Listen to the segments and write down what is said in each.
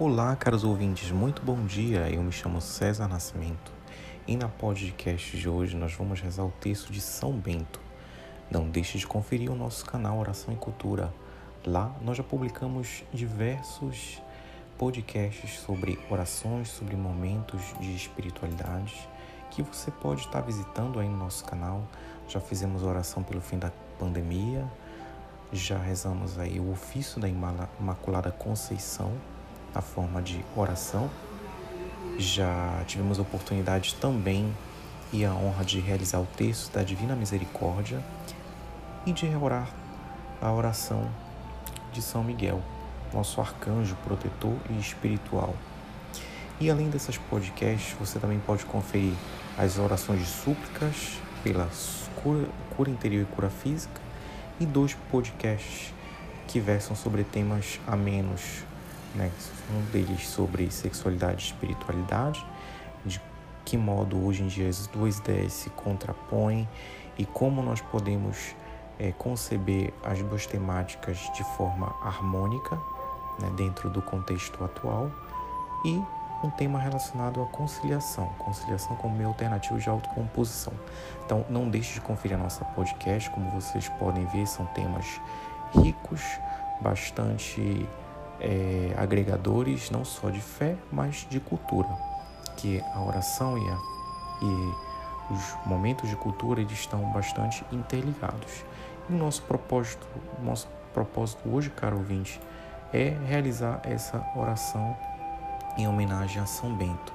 Olá, caros ouvintes, muito bom dia. Eu me chamo César Nascimento e na podcast de hoje nós vamos rezar o texto de São Bento. Não deixe de conferir o nosso canal Oração e Cultura. Lá nós já publicamos diversos podcasts sobre orações, sobre momentos de espiritualidade que você pode estar visitando aí no nosso canal. Já fizemos oração pelo fim da pandemia, já rezamos aí o ofício da Imaculada Conceição, na forma de oração. Já tivemos a oportunidade também e a honra de realizar o texto da Divina Misericórdia e de orar a oração de São Miguel, nosso arcanjo protetor e espiritual. E além desses podcasts, você também pode conferir as orações de súplicas pela cura, cura interior e cura física e dois podcasts que versam sobre temas amenos, né? um deles sobre sexualidade e espiritualidade, de que modo hoje em dia as duas ideias se contrapõem e como nós podemos é, conceber as duas temáticas de forma harmônica né, dentro do contexto atual e um tema relacionado à conciliação, conciliação como meio alternativo de autocomposição. Então, não deixe de conferir a nossa podcast, como vocês podem ver, são temas ricos, bastante é, agregadores, não só de fé, mas de cultura, que a oração e, a, e os momentos de cultura eles estão bastante interligados. E o nosso propósito, nosso propósito hoje, caro ouvinte, é realizar essa oração em homenagem a São Bento.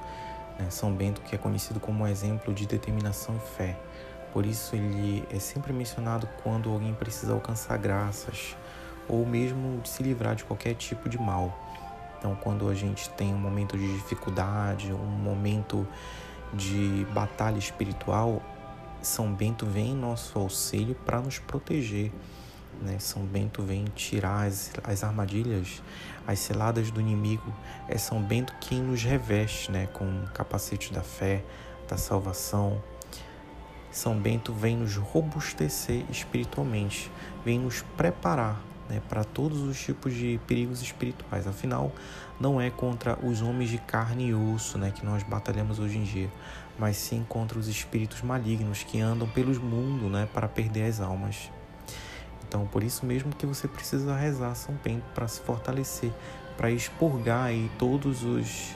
Né? São Bento que é conhecido como exemplo de determinação e fé. Por isso ele é sempre mencionado quando alguém precisa alcançar graças ou mesmo de se livrar de qualquer tipo de mal. Então, quando a gente tem um momento de dificuldade, um momento de batalha espiritual, São Bento vem em nosso auxílio para nos proteger né? São Bento vem tirar as, as armadilhas, as seladas do inimigo. É São Bento quem nos reveste né? com o capacete da fé, da salvação. São Bento vem nos robustecer espiritualmente, vem nos preparar né, para todos os tipos de perigos espirituais. Afinal, não é contra os homens de carne e osso né, que nós batalhamos hoje em dia, mas sim contra os espíritos malignos que andam pelos mundos né, para perder as almas. Então, por isso mesmo que você precisa rezar São Bento para se fortalecer, para expurgar aí todos os,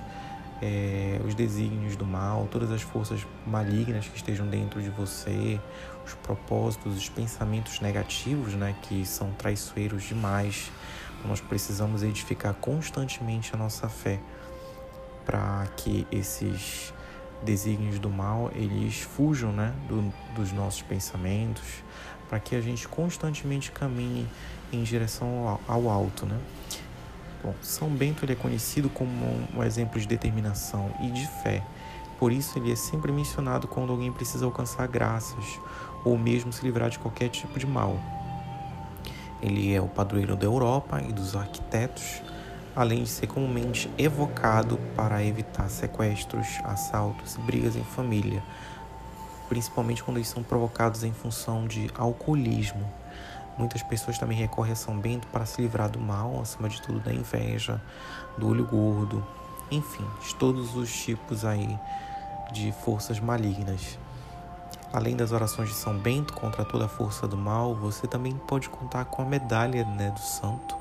é, os desígnios do mal, todas as forças malignas que estejam dentro de você, os propósitos, os pensamentos negativos, né, que são traiçoeiros demais. Nós precisamos edificar constantemente a nossa fé para que esses desígnios do mal eles fujam, né, do, dos nossos pensamentos, para que a gente constantemente caminhe em direção ao alto, né? Bom, São Bento ele é conhecido como um exemplo de determinação e de fé. Por isso ele é sempre mencionado quando alguém precisa alcançar graças ou mesmo se livrar de qualquer tipo de mal. Ele é o padroeiro da Europa e dos arquitetos, além de ser comumente evocado para evitar sequestros, assaltos e brigas em família, principalmente quando eles são provocados em função de alcoolismo. Muitas pessoas também recorrem a São Bento para se livrar do mal, acima de tudo da inveja, do olho gordo, enfim, de todos os tipos aí de forças malignas. Além das orações de São Bento contra toda a força do mal, você também pode contar com a medalha né, do santo,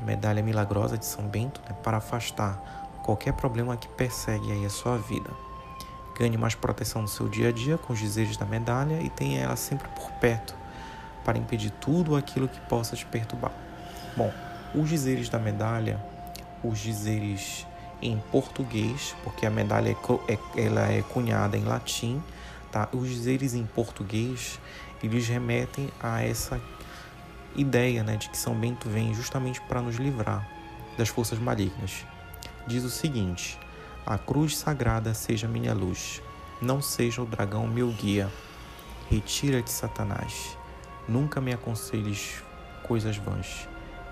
a medalha milagrosa de São Bento, né, para afastar qualquer problema que persegue aí a sua vida. Ganhe mais proteção no seu dia a dia com os dizeres da medalha e tenha ela sempre por perto para impedir tudo aquilo que possa te perturbar. Bom, os dizeres da medalha, os dizeres em português, porque a medalha é, é, ela é cunhada em latim, tá? Os dizeres em português, eles remetem a essa ideia, né, de que São Bento vem justamente para nos livrar das forças malignas. Diz o seguinte: a cruz sagrada seja minha luz, não seja o dragão meu guia. Retira-te, Satanás. Nunca me aconselhes coisas vãs.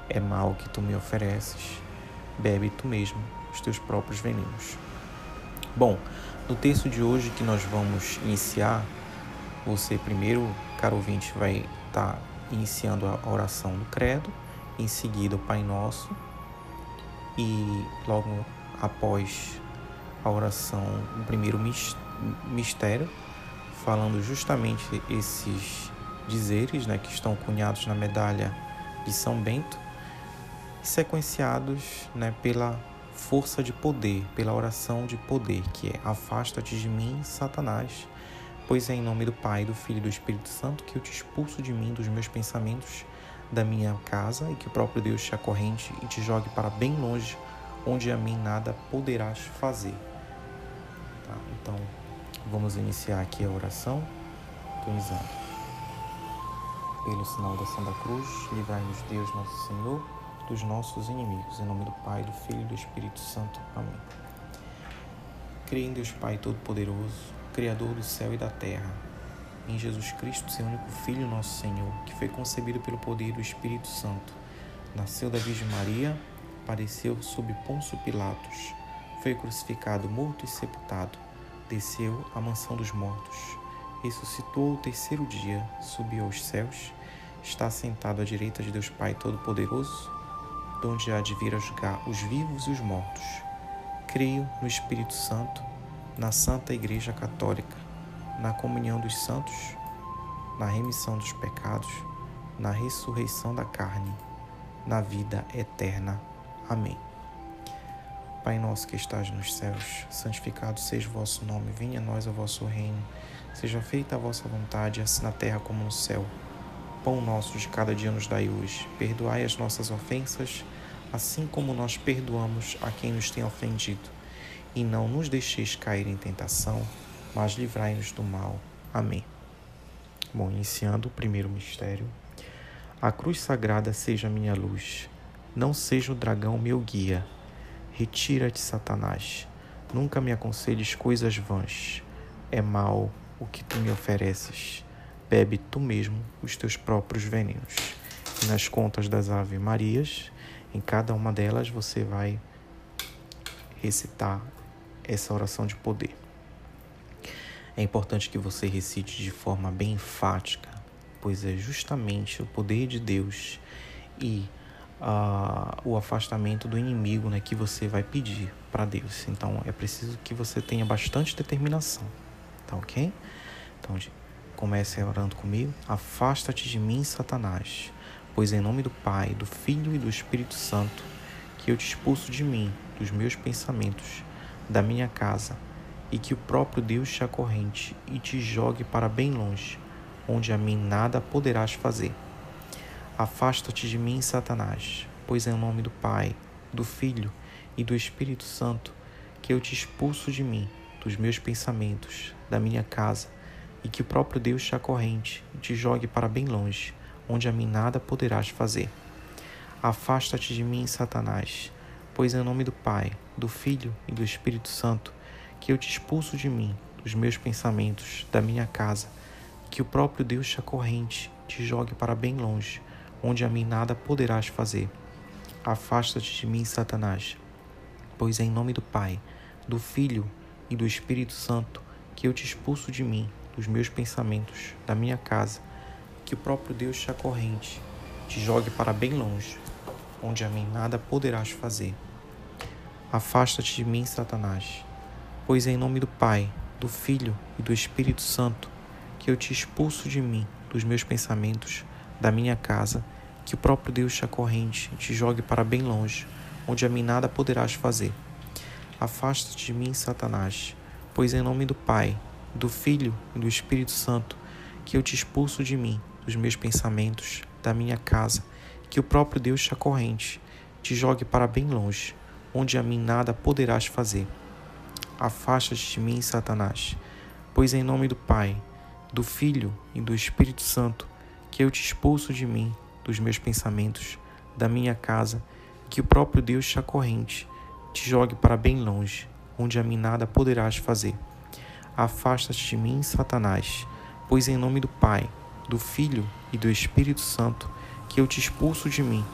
É mal que tu me ofereces. Bebe tu mesmo os teus próprios venenos. Bom, no texto de hoje que nós vamos iniciar, você primeiro, caro ouvinte, vai estar tá iniciando a oração do credo, em seguida o Pai Nosso, e logo após a oração, o primeiro mistério, falando justamente esses dizeres né, que estão cunhados na medalha de São Bento, sequenciados né, pela força de poder, pela oração de poder, que é afasta-te de mim, Satanás, pois é em nome do Pai, do Filho e do Espírito Santo que eu te expulso de mim, dos meus pensamentos, da minha casa, e que o próprio Deus te acorrente e te jogue para bem longe, onde a mim nada poderás fazer. Tá? Então, vamos iniciar aqui a oração. Tonizando. Pelo sinal da Santa Cruz, livrai-nos Deus, nosso Senhor, dos nossos inimigos. Em nome do Pai, do Filho e do Espírito Santo. Amém. Creio em Deus Pai Todo-Poderoso, Criador do céu e da terra, em Jesus Cristo, seu único Filho, nosso Senhor, que foi concebido pelo poder do Espírito Santo, nasceu da Virgem Maria, padeceu sob Pôncio Pilatos, foi crucificado, morto e sepultado, desceu à mansão dos mortos ressuscitou o terceiro dia, subiu aos céus, está sentado à direita de Deus Pai Todo-Poderoso, donde há de vir a julgar os vivos e os mortos. Creio no Espírito Santo, na Santa Igreja Católica, na comunhão dos santos, na remissão dos pecados, na ressurreição da carne, na vida eterna. Amém. Pai nosso que estás nos céus, santificado seja o vosso nome, venha a nós o vosso reino. Seja feita a vossa vontade, assim na terra como no céu. Pão nosso de cada dia nos dai hoje. Perdoai as nossas ofensas, assim como nós perdoamos a quem nos tem ofendido. E não nos deixeis cair em tentação, mas livrai-nos do mal. Amém. Bom, iniciando o primeiro mistério. A cruz sagrada seja minha luz, não seja o dragão meu guia. Retira-te, Satanás. Nunca me aconselhes coisas vãs. É mal o que tu me ofereces. Bebe tu mesmo os teus próprios venenos. E nas contas das Ave Marias, em cada uma delas você vai recitar essa oração de poder. É importante que você recite de forma bem enfática, pois é justamente o poder de Deus e uh, o afastamento do inimigo né, que você vai pedir para Deus. Então é preciso que você tenha bastante determinação. Tá ok? Então, comece orando comigo. Afasta-te de mim, Satanás, pois em nome do Pai, do Filho e do Espírito Santo, que eu te expulso de mim, dos meus pensamentos, da minha casa, e que o próprio Deus te acorrente e te jogue para bem longe, onde a mim nada poderás fazer. Afasta-te de mim, Satanás, pois em nome do Pai, do Filho e do Espírito Santo, que eu te expulso de mim, dos meus pensamentos, da minha casa, e que o próprio Deus te acorrente e te jogue para bem longe, onde a mim nada poderás fazer. Afasta-te de mim, Satanás, pois em nome do Pai, do Filho e do Espírito Santo, que eu te expulso de mim, dos meus pensamentos, da minha casa, que o próprio Deus te acorrente, te jogue para bem longe, onde a mim nada poderás fazer. Afasta-te de mim, Satanás, pois em nome do Pai, do Filho e do Espírito Santo, que eu te expulso de mim, dos meus pensamentos, da minha casa, que o próprio Deus te acorrente, te jogue para bem longe, onde a mim nada poderás fazer. Afasta-te de mim, Satanás, pois é em nome do Pai, do Filho e do Espírito Santo, que eu te expulso de mim, dos meus pensamentos, da minha casa, que o próprio Deus te acorrente, te jogue para bem longe, onde a mim nada poderás fazer. Afasta-te de mim, Satanás, pois em nome do Pai, do Filho e do Espírito Santo, que eu te expulso de mim, dos meus pensamentos, da minha casa, que o próprio Deus te acorrente, te jogue para bem longe, onde a mim nada poderás fazer. Afasta-te de mim, Satanás, pois em nome do Pai, do Filho e do Espírito Santo, que eu te expulso de mim, dos meus pensamentos, da minha casa, que o próprio Deus te acorrente, te jogue para bem longe, onde a mim nada poderás fazer. Afasta-te de mim, Satanás, pois em nome do Pai, do Filho e do Espírito Santo, que eu te expulso de mim,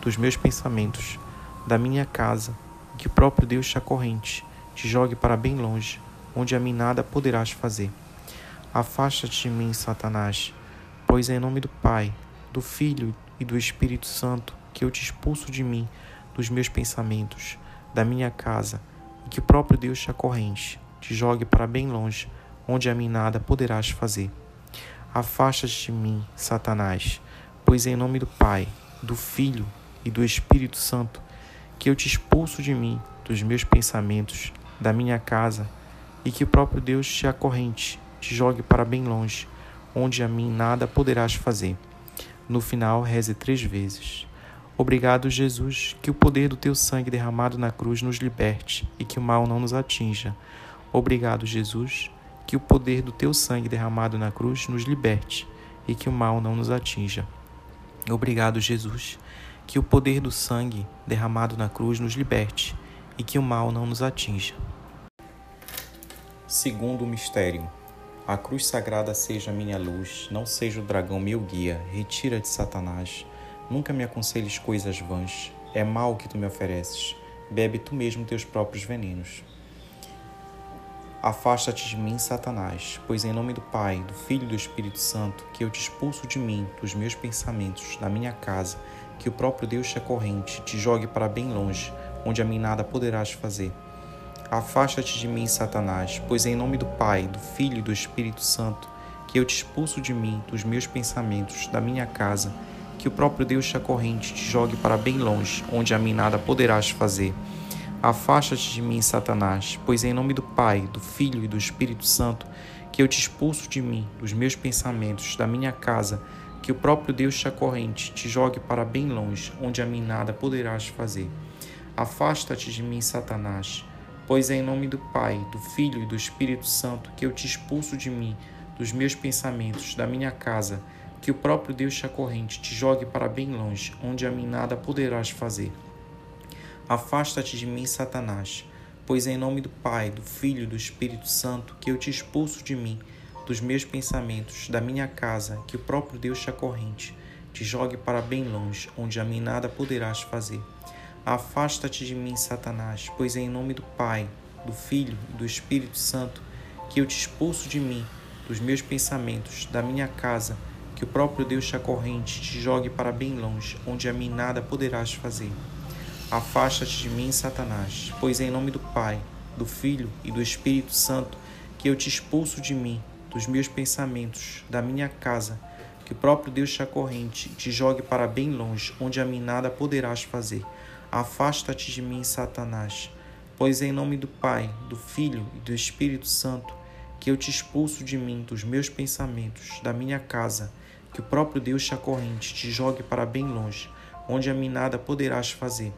dos meus pensamentos, da minha casa, e que o próprio Deus te acorrente, te jogue para bem longe, onde a mim nada poderás fazer. Afasta-te de mim, Satanás, pois em nome do Pai, do Filho e do Espírito Santo, que eu te expulso de mim, dos meus pensamentos, da minha casa, e que o próprio Deus te acorrente, te jogue para bem longe, onde a mim nada poderás fazer. Afasta-te de mim, Satanás, pois em nome do Pai, do Filho e do Espírito Santo, que eu te expulso de mim, dos meus pensamentos, da minha casa, e que o próprio Deus te acorrente, te jogue para bem longe, onde a mim nada poderás fazer. No final, reze três vezes. Obrigado, Jesus, que o poder do teu sangue derramado na cruz nos liberte e que o mal não nos atinja. Obrigado, Jesus, que o poder do teu sangue derramado na cruz nos liberte e que o mal não nos atinja. Obrigado, Jesus, que o poder do sangue derramado na cruz nos liberte e que o mal não nos atinja. Segundo mistério. A cruz sagrada seja minha luz, não seja o dragão meu guia. Retira de Satanás. Nunca me aconselhes coisas vãs. É mal que tu me ofereces. Bebe tu mesmo teus próprios venenos. Afasta-te de mim, Satanás, pois em nome do Pai, do Filho e do Espírito Santo, que eu te expulso de mim, dos meus pensamentos, da minha casa, que o próprio Deus te acorrente, te jogue para bem longe, onde a mim nada poderás fazer. Afasta-te de mim, Satanás, pois em nome do Pai, do Filho e do Espírito Santo, que eu te expulso de mim, dos meus pensamentos, da minha casa, que o próprio Deus te acorrente, te jogue para bem longe, onde a mim nada poderás fazer. Afasta-te de mim, Satanás, pois em nome do Pai, do Filho e do Espírito Santo, que eu te expulso de mim, dos meus pensamentos, da minha casa, que o próprio Deus te acorrente, te jogue para bem longe, onde a mim nada poderás fazer. Afasta-te de mim, Satanás, pois é em nome do Pai, do Filho e do Espírito Santo que eu te expulso de mim, dos meus pensamentos, da minha casa, que o próprio Deus te acorrente, te jogue para bem longe, onde a mim nada poderás fazer. Afasta-te de mim, Satanás, pois em nome do Pai, do Filho e do Espírito Santo que eu te expulso de mim, dos meus pensamentos, da minha casa, que o próprio Deus te acorrente, te jogue para bem longe, onde a mim nada poderás fazer. Afasta-te de mim, Satanás, pois é em nome do Pai, do Filho e do Espírito Santo que eu te expulso de mim, dos meus pensamentos, da minha casa, que o próprio Deus te acorrente, te jogue para bem longe, onde a mim nada poderás fazer. Afasta-te de mim, Satanás, pois é em nome do Pai, do Filho e do Espírito Santo que eu te expulso de mim, dos meus pensamentos, da minha casa, que o próprio Deus te acorrente te jogue para bem longe, onde a mim nada poderás fazer. Afasta-te de mim, Satanás, pois é em nome do Pai, do Filho e do Espírito Santo que eu te expulso de mim, dos meus pensamentos, da minha casa, que o próprio Deus te acorrente te jogue para bem longe, onde a mim nada poderás fazer.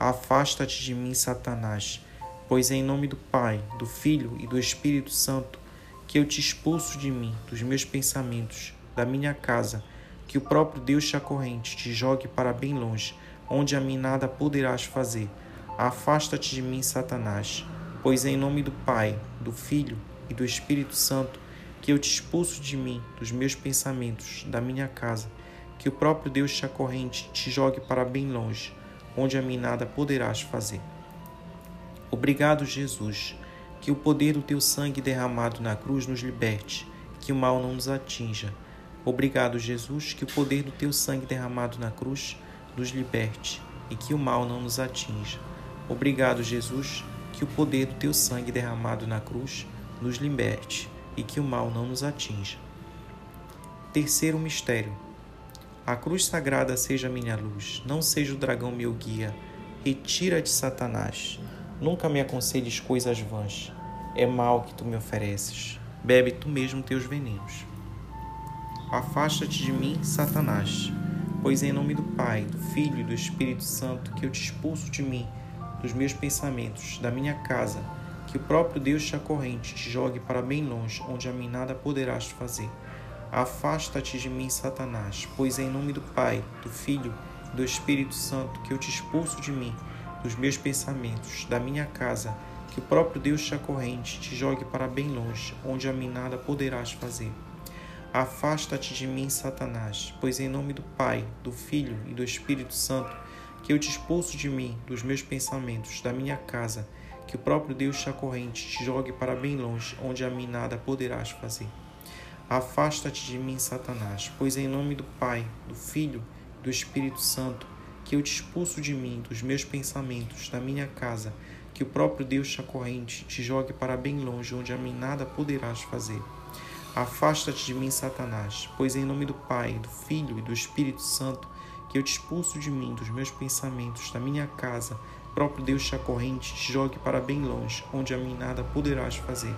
Afasta-te de mim, Satanás, pois é em nome do Pai, do Filho e do Espírito Santo que eu te expulso de mim, dos meus pensamentos, da minha casa, que o próprio Deus te acorrente, te jogue para bem longe, onde a mim nada poderás fazer. Afasta-te de mim, Satanás, pois é em nome do Pai, do Filho e do Espírito Santo que eu te expulso de mim, dos meus pensamentos, da minha casa, que o próprio Deus te acorrente, te jogue para bem longe, onde a mim nada poderás fazer. Obrigado, Jesus, que o poder do teu sangue derramado na cruz nos liberte, que o mal não nos atinja. Obrigado, Jesus, que o poder do teu sangue derramado na cruz nos liberte e que o mal não nos atinja. Obrigado, Jesus, que o poder do teu sangue derramado na cruz nos liberte e que o mal não nos atinja. Terceiro mistério a cruz sagrada seja minha luz, não seja o dragão meu guia. Retira de Satanás. Nunca me aconselhes coisas vãs. É mal que tu me ofereces. Bebe tu mesmo teus venenos. Afasta-te de mim, Satanás, pois em nome do Pai, do Filho e do Espírito Santo que eu te expulso de mim, dos meus pensamentos, da minha casa, que o próprio Deus te acorrente, te jogue para bem longe, onde a mim nada poderás fazer. Afasta-te de mim, Satanás, pois é em nome do Pai, do Filho e do Espírito Santo que eu te expulso de mim, dos meus pensamentos, da minha casa, que o próprio Deus te acorrente, te jogue para bem longe, onde a mim nada poderás fazer. Afasta-te de mim, Satanás, pois em nome do Pai, do Filho e do Espírito Santo que eu te expulso de mim, dos meus pensamentos, da minha casa, que o próprio Deus te acorrente, te jogue para bem longe, onde a mim nada poderás fazer. Afasta-te de mim, Satanás, pois em nome do Pai, do Filho e do Espírito Santo, que eu te expulso de mim, dos meus pensamentos, da minha casa, que o próprio Deus te te jogue para bem longe, onde a mim nada poderás fazer. Afasta-te de mim, Satanás, pois em nome do Pai, do Filho e do Espírito Santo, que eu te expulso de mim, dos meus pensamentos, da minha casa, próprio Deus te te jogue para bem longe, onde a mim nada poderás fazer.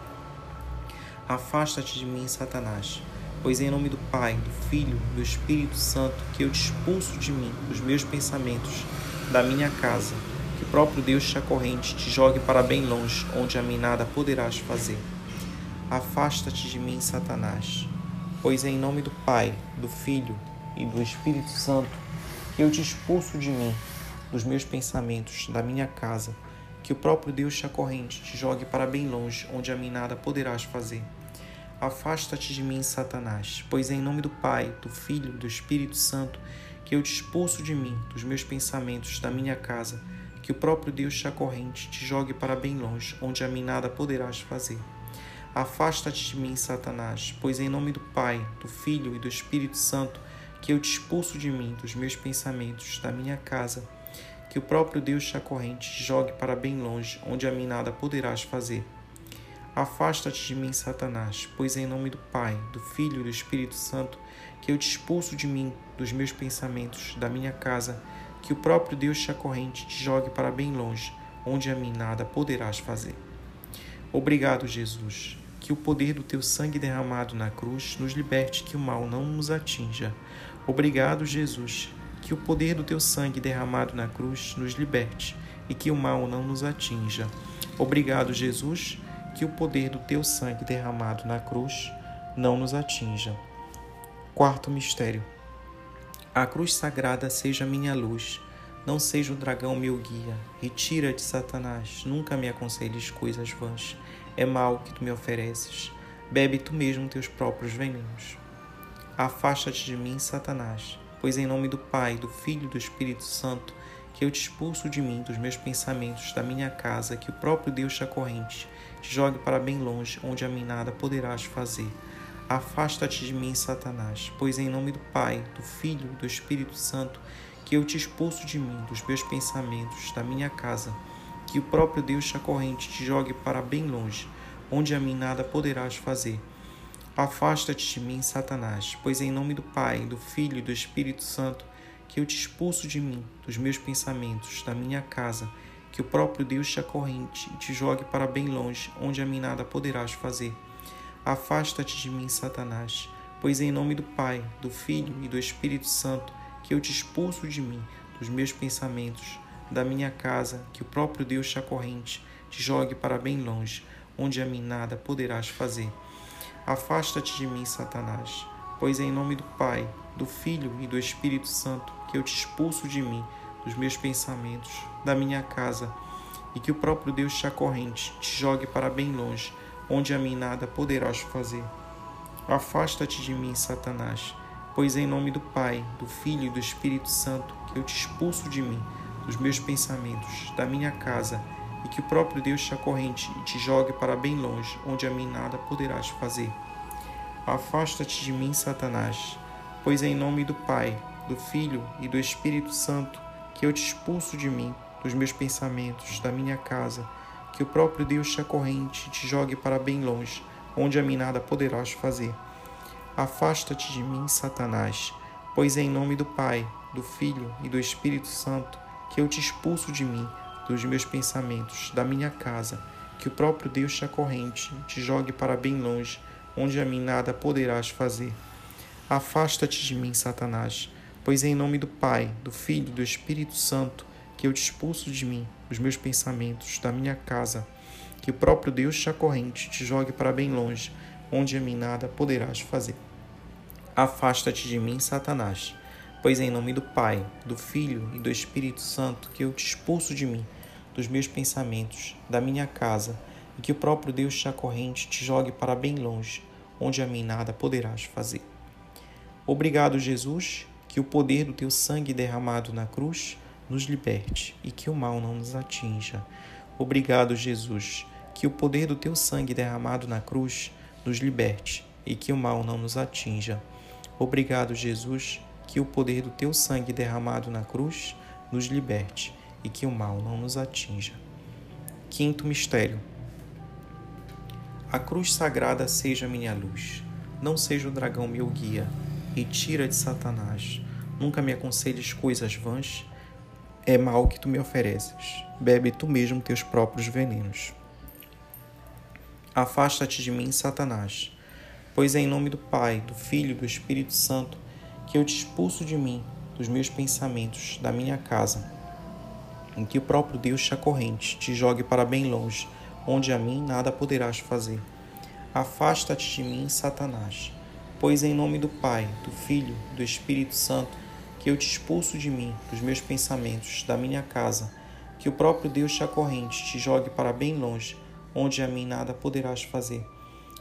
Afasta-te de mim, Satanás, pois em nome do Pai, do Filho do Espírito Santo, que eu te expulso de mim, dos meus pensamentos, da minha casa, que o próprio Deus te te jogue para bem longe, onde a mim nada poderás fazer. Afasta-te de mim, Satanás, pois em nome do Pai, do Filho e do Espírito Santo, que eu te expulso de mim, dos meus pensamentos, da minha casa, que o próprio Deus te acorrente, te jogue para bem longe, onde a mim nada poderás fazer. Afasta-te de mim, Satanás, pois em nome do Pai, do Filho e do Espírito Santo, que eu te expulso de mim, dos meus pensamentos, da minha casa, que o próprio Deus te acorrente, te jogue para bem longe, onde a mim nada poderás fazer. Afasta-te de mim, Satanás, pois em nome do Pai, do Filho e do Espírito Santo, que eu te expulso de mim, dos meus pensamentos, da minha casa, que o próprio Deus te acorrente, te jogue para bem longe, onde a mim nada poderás fazer. Afasta-te de mim, Satanás, pois em nome do Pai, do Filho e do Espírito Santo, que eu te expulso de mim, dos meus pensamentos, da minha casa, que o próprio Deus te acorrente, te jogue para bem longe, onde a mim nada poderás fazer. Obrigado, Jesus, que o poder do teu sangue derramado na cruz nos liberte, que o mal não nos atinja. Obrigado, Jesus, que o poder do teu sangue derramado na cruz nos liberte e que o mal não nos atinja. Obrigado, Jesus, que o poder do teu sangue derramado na cruz não nos atinja. Quarto mistério. A cruz sagrada seja minha luz, não seja o dragão meu guia. Retira-te, Satanás, nunca me aconselhes coisas vãs. É mal que tu me ofereces. Bebe tu mesmo teus próprios venenos. Afasta-te de mim, Satanás pois em nome do Pai, do Filho e do Espírito Santo, que eu te expulso de mim, dos meus pensamentos, da minha casa, que o próprio Deus te acorrente, te jogue para bem longe, onde a mim nada poderás fazer. Afasta-te de mim, Satanás, pois em nome do Pai, do Filho do Espírito Santo, que eu te expulso de mim, dos meus pensamentos, da minha casa, que o próprio Deus te acorrente, te jogue para bem longe, onde a mim nada poderás fazer. Afasta-te de mim, Satanás, pois em nome do Pai, do Filho e do Espírito Santo, que eu te expulso de mim, dos meus pensamentos, da minha casa, que o próprio Deus te acorrente e te jogue para bem longe, onde a mim nada poderás fazer. Afasta-te de mim, Satanás, pois em nome do Pai, do Filho e do Espírito Santo, que eu te expulso de mim, dos meus pensamentos, da minha casa, que o próprio Deus te acorrente, te jogue para bem longe, onde a mim nada poderás fazer. Afasta-te de mim, Satanás, pois em nome do Pai, do Filho e do Espírito Santo que eu te expulso de mim, dos meus pensamentos, da minha casa, e que o próprio Deus te acorrente, te jogue para bem longe, onde a mim nada poderás fazer. Afasta-te de mim, Satanás, pois em nome do Pai, do Filho e do Espírito Santo que eu te expulso de mim, dos meus pensamentos, da minha casa, e que o próprio Deus te acorrente e te jogue para bem longe, onde a mim nada poderás fazer. Afasta-te de mim, Satanás, pois em nome do Pai, do Filho e do Espírito Santo que eu te expulso de mim, dos meus pensamentos, da minha casa, que o próprio Deus te acorrente e te jogue para bem longe, onde a mim nada poderás fazer. Afasta-te de mim, Satanás, pois é em nome do Pai, do Filho e do Espírito Santo que eu te expulso de mim, dos meus pensamentos, da minha casa, que o próprio Deus te acorrente, te jogue para bem longe, onde a mim nada poderás fazer. Afasta-te de mim, Satanás, pois é em nome do Pai, do Filho e do Espírito Santo que eu te expulso de mim, dos meus pensamentos, da minha casa, que o próprio Deus te acorrente, te jogue para bem longe, onde a mim nada poderás fazer. Afasta-te de mim, Satanás, pois é em nome do Pai, do Filho e do Espírito Santo que eu te expulso de mim, dos meus pensamentos, da minha casa, e que o próprio Deus te acorrente te jogue para bem longe, onde a mim nada poderás fazer. Obrigado, Jesus, que o poder do teu sangue derramado na cruz nos liberte e que o mal não nos atinja. Obrigado, Jesus, que o poder do teu sangue derramado na cruz nos liberte e que o mal não nos atinja. Obrigado, Jesus, que o poder do teu sangue derramado na cruz nos liberte e que o mal não nos atinja. Quinto mistério. A cruz sagrada seja minha luz, não seja o dragão meu guia, e tira de Satanás. Nunca me aconselhes coisas vãs, é mal que tu me ofereces. Bebe tu mesmo teus próprios venenos. Afasta-te de mim, Satanás, pois é em nome do Pai, do Filho e do Espírito Santo que eu te expulso de mim, dos meus pensamentos, da minha casa, em que o próprio Deus te acorrente, te jogue para bem longe, onde a mim nada poderás fazer. Afasta-te de mim, Satanás, pois em nome do Pai, do Filho do Espírito Santo que eu te expulso de mim, dos meus pensamentos, da minha casa, que o próprio Deus te acorrente, te jogue para bem longe, onde a mim nada poderás fazer.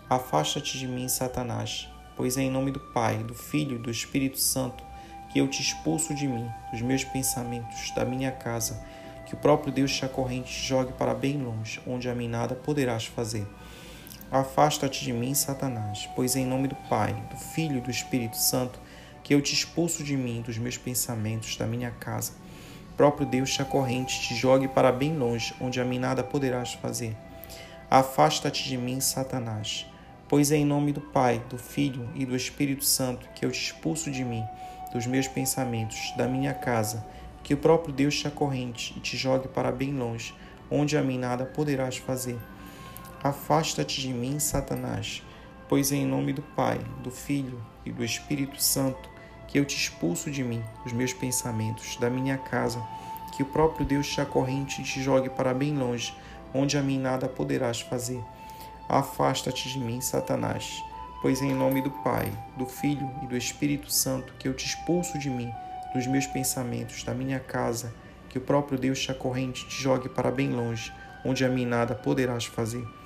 Afasta-te de mim, Satanás, pois é em nome do Pai, do Filho e do Espírito Santo que eu te expulso de mim, dos meus pensamentos, da minha casa, que o próprio Deus te acorrente te jogue para bem longe, onde a mim nada poderás fazer. Afasta-te de mim, Satanás, pois é em nome do Pai, do Filho e do Espírito Santo que eu te expulso de mim, dos meus pensamentos, da minha casa. O próprio Deus te acorrente te jogue para bem longe, onde a mim nada poderás fazer. Afasta-te de mim, Satanás, pois é em nome do Pai, do Filho e do Espírito Santo que eu te expulso de mim, dos meus pensamentos, da minha casa, que o próprio Deus te acorrente e te jogue para bem longe, onde a mim nada poderás fazer. Afasta-te de mim, Satanás, pois é em nome do Pai, do Filho e do Espírito Santo que eu te expulso de mim, dos meus pensamentos, da minha casa, que o próprio Deus te acorrente e te jogue para bem longe, onde a mim nada poderás fazer. Afasta-te de mim, Satanás, pois é em nome do Pai, do Filho e do Espírito Santo que eu te expulso de mim, dos meus pensamentos, da minha casa, que o próprio Deus te acorrente e te jogue para bem longe, onde a mim nada poderás fazer.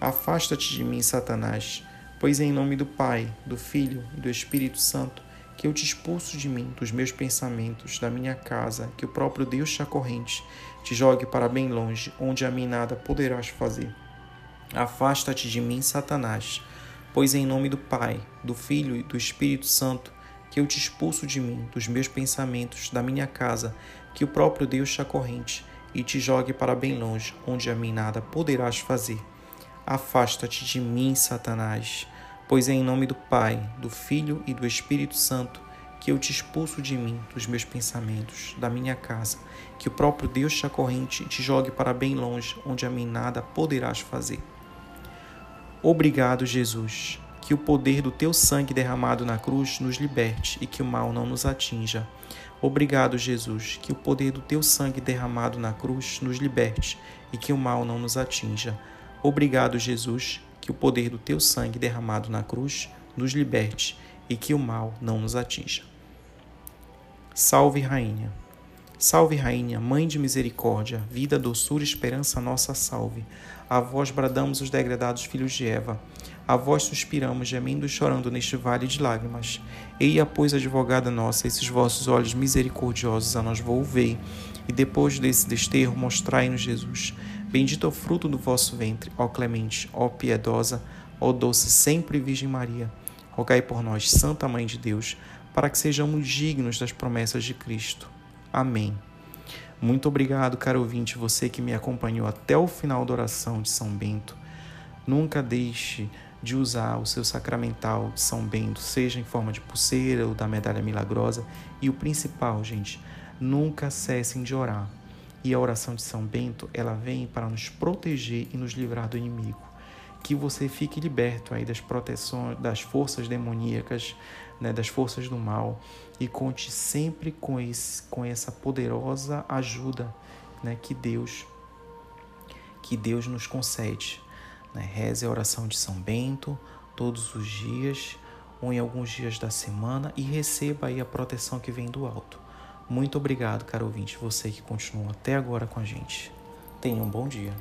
Afasta-te de mim, Satanás, pois em nome do Pai, do Filho e do Espírito Santo que eu te expulso de mim, dos meus pensamentos, da minha casa, que o próprio Deus te acorrente, te jogue para bem longe, onde a mim nada poderás fazer. Afasta-te de mim, Satanás, pois em nome do Pai, do Filho e do Espírito Santo que eu te expulso de mim, dos meus pensamentos, da minha casa, que o próprio Deus te acorrente e te jogue para bem longe, onde a mim nada poderás fazer. Afasta-te de mim, Satanás, pois é em nome do Pai, do Filho e do Espírito Santo que eu te expulso de mim, dos meus pensamentos, da minha casa, que o próprio Deus te acorrente e te jogue para bem longe, onde a mim nada poderás fazer. Obrigado, Jesus, que o poder do teu sangue derramado na cruz nos liberte e que o mal não nos atinja. Obrigado, Jesus, que o poder do teu sangue derramado na cruz nos liberte e que o mal não nos atinja. Obrigado, Jesus, que o poder do teu sangue derramado na cruz nos liberte e que o mal não nos atinja. Salve, Rainha. Salve, Rainha, Mãe de misericórdia, vida, doçura e esperança nossa, salve. A vós bradamos os degradados filhos de Eva. A vós suspiramos, gemendo e chorando neste vale de lágrimas. Eia, pois, advogada nossa, esses vossos olhos misericordiosos a nós volvei, e depois desse desterro mostrai-nos Jesus Bendito é o fruto do vosso ventre, ó clemente, ó piedosa, ó doce sempre Virgem Maria. Rogai por nós, Santa Mãe de Deus, para que sejamos dignos das promessas de Cristo. Amém. Muito obrigado, caro ouvinte, você que me acompanhou até o final da oração de São Bento. Nunca deixe de usar o seu sacramental de São Bento, seja em forma de pulseira ou da medalha milagrosa. E o principal, gente, nunca cessem de orar. E a oração de São Bento, ela vem para nos proteger e nos livrar do inimigo. Que você fique liberto aí das proteções, das forças demoníacas, né, das forças do mal e conte sempre com, esse, com essa poderosa ajuda né, que Deus que Deus nos concede. Né? Reze a oração de São Bento todos os dias ou em alguns dias da semana e receba aí a proteção que vem do alto. Muito obrigado, caro ouvinte, você que continuou até agora com a gente. Tenha um bom dia.